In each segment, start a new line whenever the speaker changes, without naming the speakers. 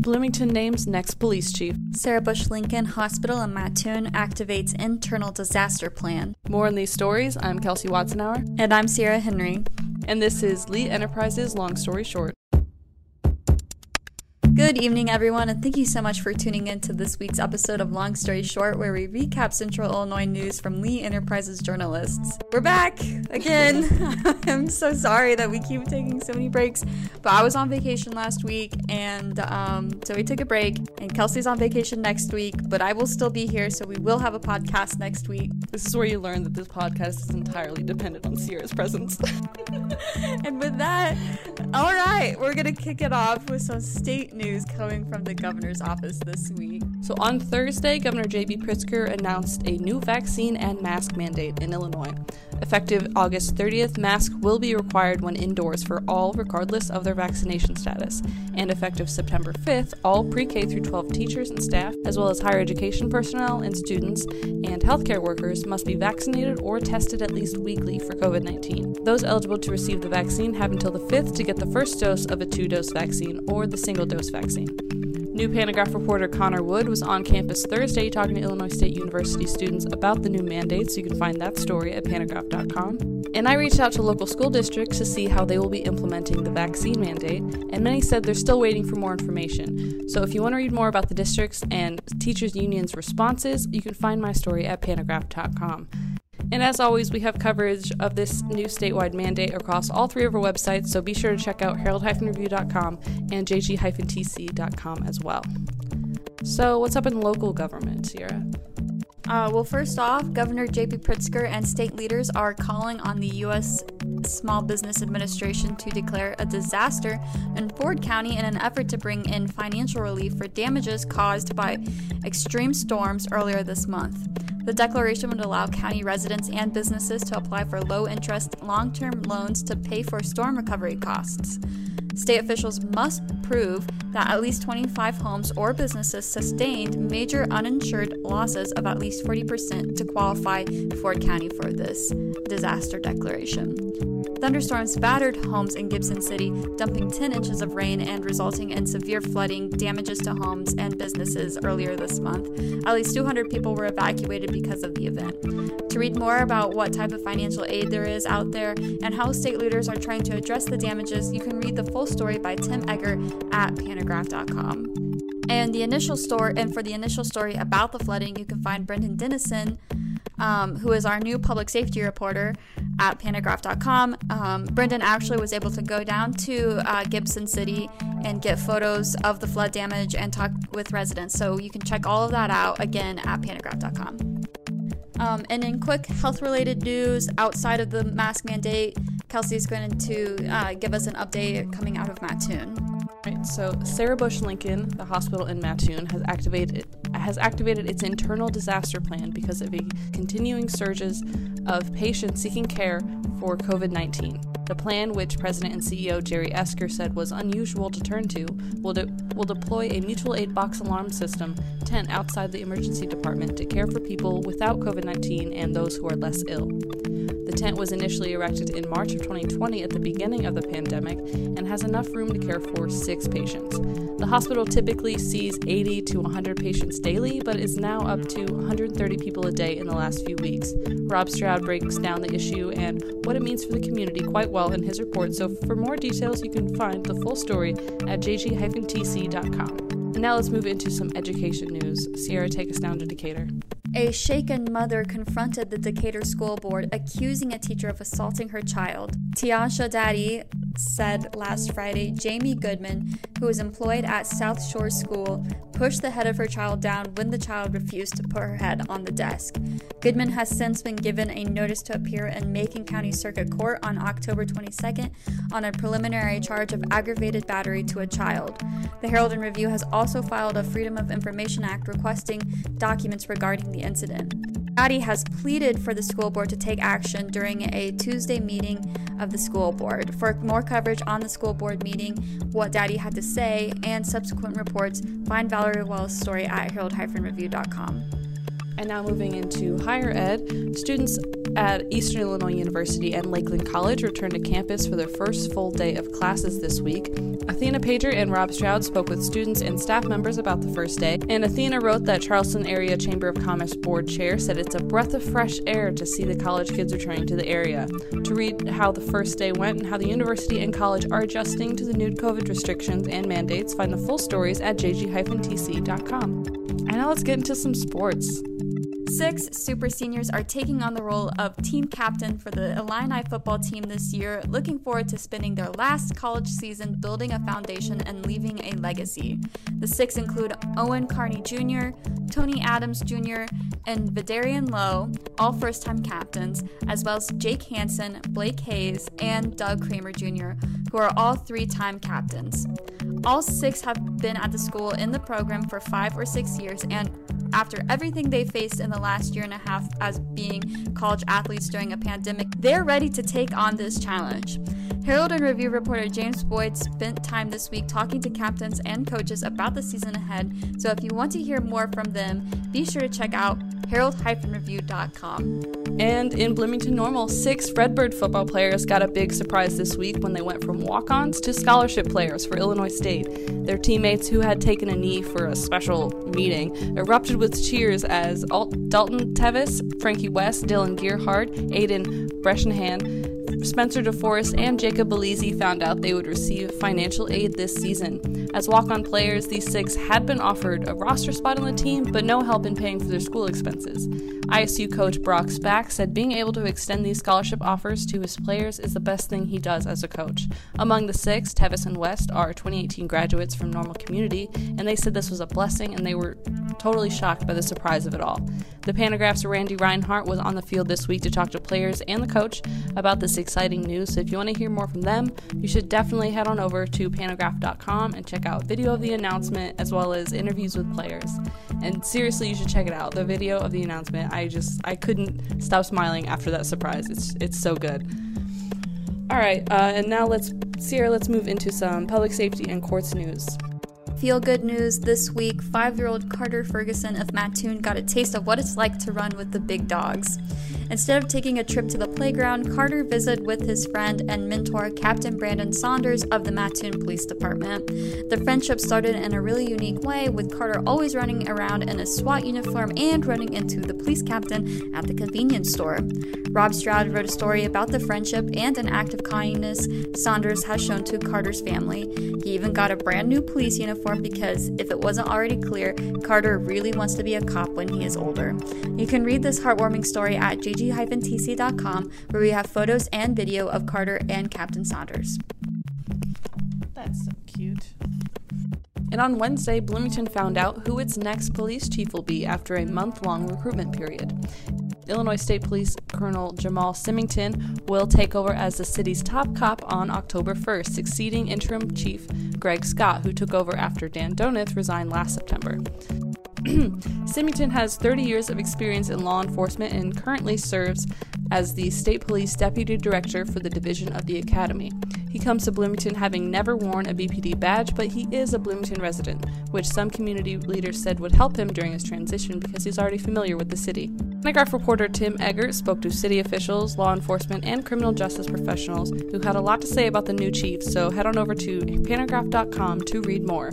Bloomington names next police chief.
Sarah Bush Lincoln Hospital in Mattoon activates internal disaster plan.
More on these stories. I'm Kelsey Watznauer.
And I'm Sierra Henry.
And this is Lee Enterprises Long Story Short.
Good evening, everyone, and thank you so much for tuning in to this week's episode of Long Story Short, where we recap Central Illinois news from Lee Enterprises journalists. We're back again. I'm so sorry that we keep taking so many breaks, but I was on vacation last week, and um, so we took a break. And Kelsey's on vacation next week, but I will still be here, so we will have a podcast next week.
This is where you learn that this podcast is entirely dependent on Sierra's presence.
and with that, all right, we're gonna kick it off with some state news news coming from the governor's office this week.
So on Thursday, Governor J.B. Pritzker announced a new vaccine and mask mandate in Illinois. Effective August 30th, masks will be required when indoors for all, regardless of their vaccination status. And effective September 5th, all pre K through 12 teachers and staff, as well as higher education personnel and students and healthcare workers, must be vaccinated or tested at least weekly for COVID 19. Those eligible to receive the vaccine have until the 5th to get the first dose of a two dose vaccine or the single dose vaccine vaccine. New Pantagraph reporter Connor Wood was on campus Thursday talking to Illinois State University students about the new mandates. You can find that story at pantagraph.com. And I reached out to local school districts to see how they will be implementing the vaccine mandate, and many said they're still waiting for more information. So if you want to read more about the districts and teachers' unions' responses, you can find my story at pantagraph.com. And as always, we have coverage of this new statewide mandate across all three of our websites, so be sure to check out herald-review.com and jg-tc.com as well. So, what's up in local government, Sierra?
Uh, well, first off, Governor J.B. Pritzker and state leaders are calling on the U.S. Small Business Administration to declare a disaster in Ford County in an effort to bring in financial relief for damages caused by extreme storms earlier this month. The declaration would allow county residents and businesses to apply for low interest, long term loans to pay for storm recovery costs. State officials must prove that at least 25 homes or businesses sustained major uninsured losses of at least 40% to qualify Ford County for this disaster declaration. Thunderstorms battered homes in Gibson City, dumping 10 inches of rain and resulting in severe flooding, damages to homes and businesses earlier this month. At least 200 people were evacuated because of the event. To read more about what type of financial aid there is out there and how state leaders are trying to address the damages, you can read the full story by Tim Eggert at pantagraph.com. And the initial story, and for the initial story about the flooding, you can find Brendan Dennison um, who is our new public safety reporter at pantagraph.com. Um, Brendan actually was able to go down to uh, Gibson City and get photos of the flood damage and talk with residents. So you can check all of that out again at pantagraph.com. Um, and in quick health related news outside of the mask mandate, Kelsey is going to uh, give us an update coming out of Mattoon.
Right, so Sarah Bush Lincoln, the hospital in Mattoon, has activated has activated its internal disaster plan because of a continuing surges of patients seeking care for COVID 19. The plan, which President and CEO Jerry Esker said was unusual to turn to, will, de- will deploy a mutual aid box alarm system tent outside the emergency department to care for people without COVID 19 and those who are less ill. The tent was initially erected in March of 2020 at the beginning of the pandemic and has enough room to care for six patients. The hospital typically sees 80 to 100 patients daily, but is now up to 130 people a day in the last few weeks. Rob Stroud breaks down the issue and what it means for the community quite well in his report, so for more details, you can find the full story at jg-tc.com. And now let's move into some education news. Sierra, take us down to Decatur.
A shaken mother confronted the Decatur School Board, accusing a teacher of assaulting her child. Tiasha Daddy said last Friday Jamie Goodman, who was employed at South Shore School, pushed the head of her child down when the child refused to put her head on the desk. Goodman has since been given a notice to appear in Macon County Circuit Court on October 22nd on a preliminary charge of aggravated battery to a child. The Herald and Review has also filed a Freedom of Information Act requesting documents regarding the incident. Addie has pleaded for the school board to take action during a Tuesday meeting of the school board. For more coverage on the school board meeting, what Daddy had to say, and subsequent reports, find Valerie Wells' story at herald-review.com.
And now moving into higher ed, students at Eastern Illinois University and Lakeland College returned to campus for their first full day of classes this week. Athena Pager and Rob Stroud spoke with students and staff members about the first day, and Athena wrote that Charleston Area Chamber of Commerce Board Chair said it's a breath of fresh air to see the college kids returning to the area. To read how the first day went and how the university and college are adjusting to the new COVID restrictions and mandates, find the full stories at jg-tc.com. And now let's get into some sports.
Six super seniors are taking on the role of team captain for the Illini football team this year, looking forward to spending their last college season building a foundation and leaving a legacy. The six include Owen Carney Jr., Tony Adams Jr., and Vederian Lowe, all first time captains, as well as Jake Hansen, Blake Hayes, and Doug Kramer Jr., who are all three time captains. All six have been at the school in the program for five or six years, and after everything they faced in the last year and a half as being college athletes during a pandemic, they're ready to take on this challenge. Herald and Review reporter James Boyd spent time this week talking to captains and coaches about the season ahead, so if you want to hear more from them, be sure to check out herald-review.com.
And in Bloomington Normal, six Redbird football players got a big surprise this week when they went from walk ons to scholarship players for Illinois State. Their teammates, who had taken a knee for a special meeting, erupted with cheers as Alt- Dalton Tevis, Frankie West, Dylan Gearhart, Aiden Breshenhan, Spencer DeForest and Jacob Belize found out they would receive financial aid this season. As walk on players, these six had been offered a roster spot on the team, but no help in paying for their school expenses. ISU coach Brock Spack said being able to extend these scholarship offers to his players is the best thing he does as a coach. Among the six, Tevis and West are 2018 graduates from Normal Community, and they said this was a blessing and they were totally shocked by the surprise of it all. The Pantagraph's Randy Reinhart was on the field this week to talk to players and the coach about the this exciting news. So if you want to hear more from them, you should definitely head on over to pantagraph.com and check out video of the announcement as well as interviews with players. And seriously, you should check it out. The video of the announcement, I just I couldn't stop smiling after that surprise. It's it's so good. All right, uh, and now let's Sierra. Let's move into some public safety and courts news.
Feel good news this week five year old Carter Ferguson of Mattoon got a taste of what it's like to run with the big dogs. Instead of taking a trip to the playground, Carter visited with his friend and mentor, Captain Brandon Saunders of the Mattoon Police Department. The friendship started in a really unique way, with Carter always running around in a SWAT uniform and running into the police captain at the convenience store. Rob Stroud wrote a story about the friendship and an act of kindness Saunders has shown to Carter's family. He even got a brand new police uniform because, if it wasn't already clear, Carter really wants to be a cop when he is older. You can read this heartwarming story at tc.com where we have photos and video of Carter and Captain Saunders.
That's so cute. And on Wednesday, Bloomington found out who its next police chief will be after a month long recruitment period. Illinois State Police Colonel Jamal Simington will take over as the city's top cop on October 1st, succeeding interim chief Greg Scott, who took over after Dan Donath resigned last September. Simington has 30 years of experience in law enforcement and currently serves as the State Police Deputy Director for the Division of the Academy. He comes to Bloomington having never worn a BPD badge, but he is a Bloomington resident, which some community leaders said would help him during his transition because he's already familiar with the city. Pantagraph reporter Tim Eggert spoke to city officials, law enforcement, and criminal justice professionals who had a lot to say about the new chief, so head on over to pantagraph.com to read more.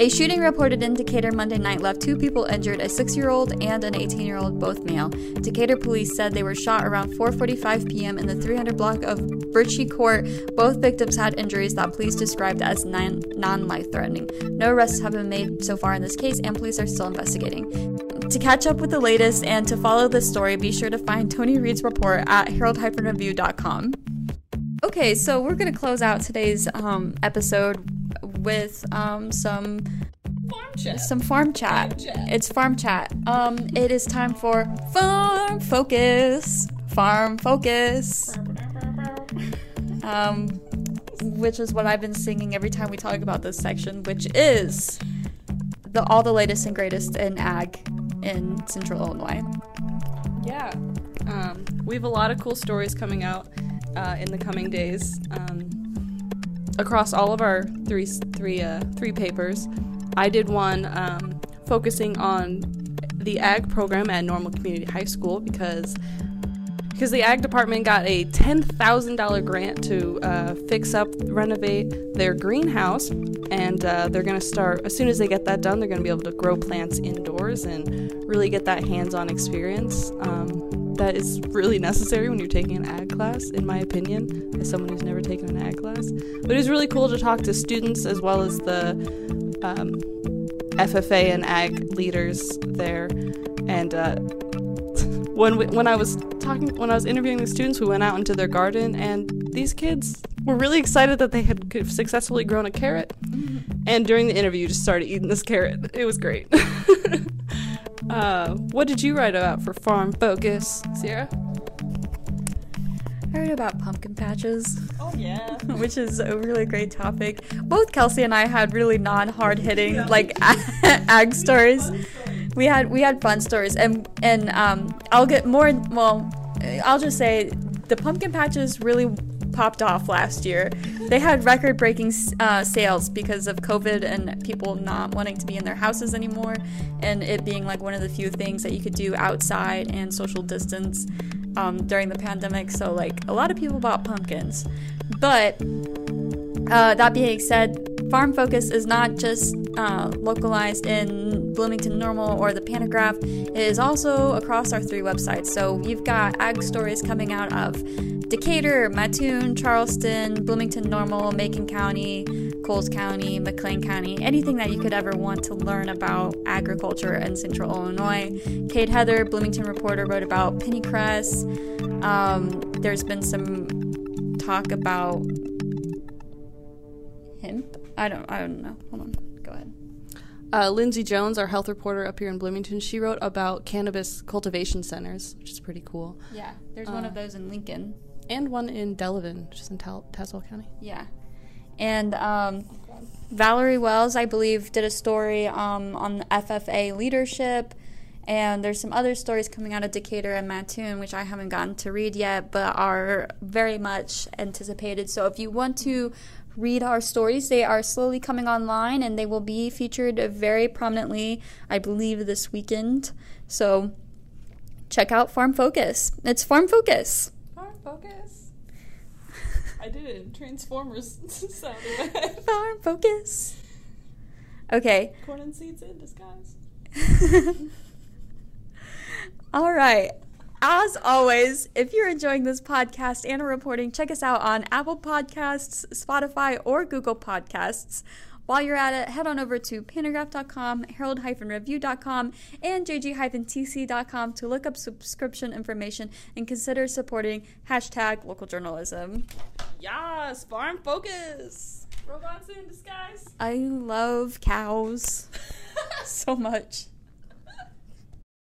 A shooting reported in Decatur Monday night left two people injured, a 6-year-old and an 18-year-old, both male. Decatur police said they were shot around 4:45 p.m. in the 300 block of Birchie Court. Both victims had injuries that police described as non-life threatening. No arrests have been made so far in this case, and police are still investigating. To catch up with the latest and to follow this story, be sure to find Tony Reed's report at herald-review.com. Okay, so we're going to close out today's um, episode with um, some
farm chat.
Some farm chat.
Farm chat.
It's farm chat. Um, it is time for farm focus. Farm focus. Um, which is what I've been singing every time we talk about this section, which is the all the latest and greatest in ag in Central Illinois.
Yeah, um, we have a lot of cool stories coming out uh, in the coming days. Um, across all of our three three uh, three papers. I did one um, focusing on the ag program at Normal Community High School because because the ag department got a $10,000 grant to uh, fix up, renovate their greenhouse, and uh, they're going to start, as soon as they get that done, they're going to be able to grow plants indoors and really get that hands on experience. Um, that is really necessary when you're taking an ag class, in my opinion, as someone who's never taken an ag class. But it was really cool to talk to students as well as the um, FFA and ag leaders there. And uh, when we, when I was talking when I was interviewing the students, we went out into their garden, and these kids were really excited that they had successfully grown a carrot. And during the interview, just started eating this carrot. It was great. uh, what did you write about for Farm Focus, Sierra?
I heard about pumpkin patches.
Oh yeah,
which is a really great topic. Both Kelsey and I had really non-hard hitting yeah. like ag stories we had we had fun stories, and and um, I'll get more. Well, I'll just say the pumpkin patches really popped off last year. They had record breaking uh, sales because of COVID and people not wanting to be in their houses anymore, and it being like one of the few things that you could do outside and social distance um, during the pandemic. So, like, a lot of people bought pumpkins. But uh, that being said, Farm Focus is not just uh, localized in Bloomington Normal or the Pantagraph, it is also across our three websites. So you've got ag stories coming out of Decatur, Mattoon, Charleston, Bloomington Normal, Macon County, Coles County, McLean County, anything that you could ever want to learn about agriculture in central Illinois. Kade Heather, Bloomington Reporter, wrote about pennycress. Um, there's been some talk about hemp I don't. I don't know. Hold on.
Uh, Lindsay Jones, our health reporter up here in Bloomington, she wrote about cannabis cultivation centers, which is pretty cool.
Yeah, there's uh, one of uh, those in Lincoln,
and one in Delavan, which is in Tal- Tazewell County.
Yeah, and um, Valerie Wells, I believe, did a story um, on FFA leadership. And there's some other stories coming out of Decatur and Mattoon, which I haven't gotten to read yet, but are very much anticipated. So if you want to read our stories. They are slowly coming online and they will be featured very prominently, I believe, this weekend. So check out Farm Focus. It's Farm Focus.
Farm Focus. I did it. Transformers sounded bad.
Farm Focus. Okay.
Corn and seeds in disguise.
All right. As always, if you're enjoying this podcast and reporting, check us out on Apple Podcasts, Spotify, or Google Podcasts. While you're at it, head on over to pantagraph.com, herald-review.com, and jg-tc.com to look up subscription information and consider supporting hashtag local journalism.
Yes, farm focus. Robots in disguise.
I love cows so much.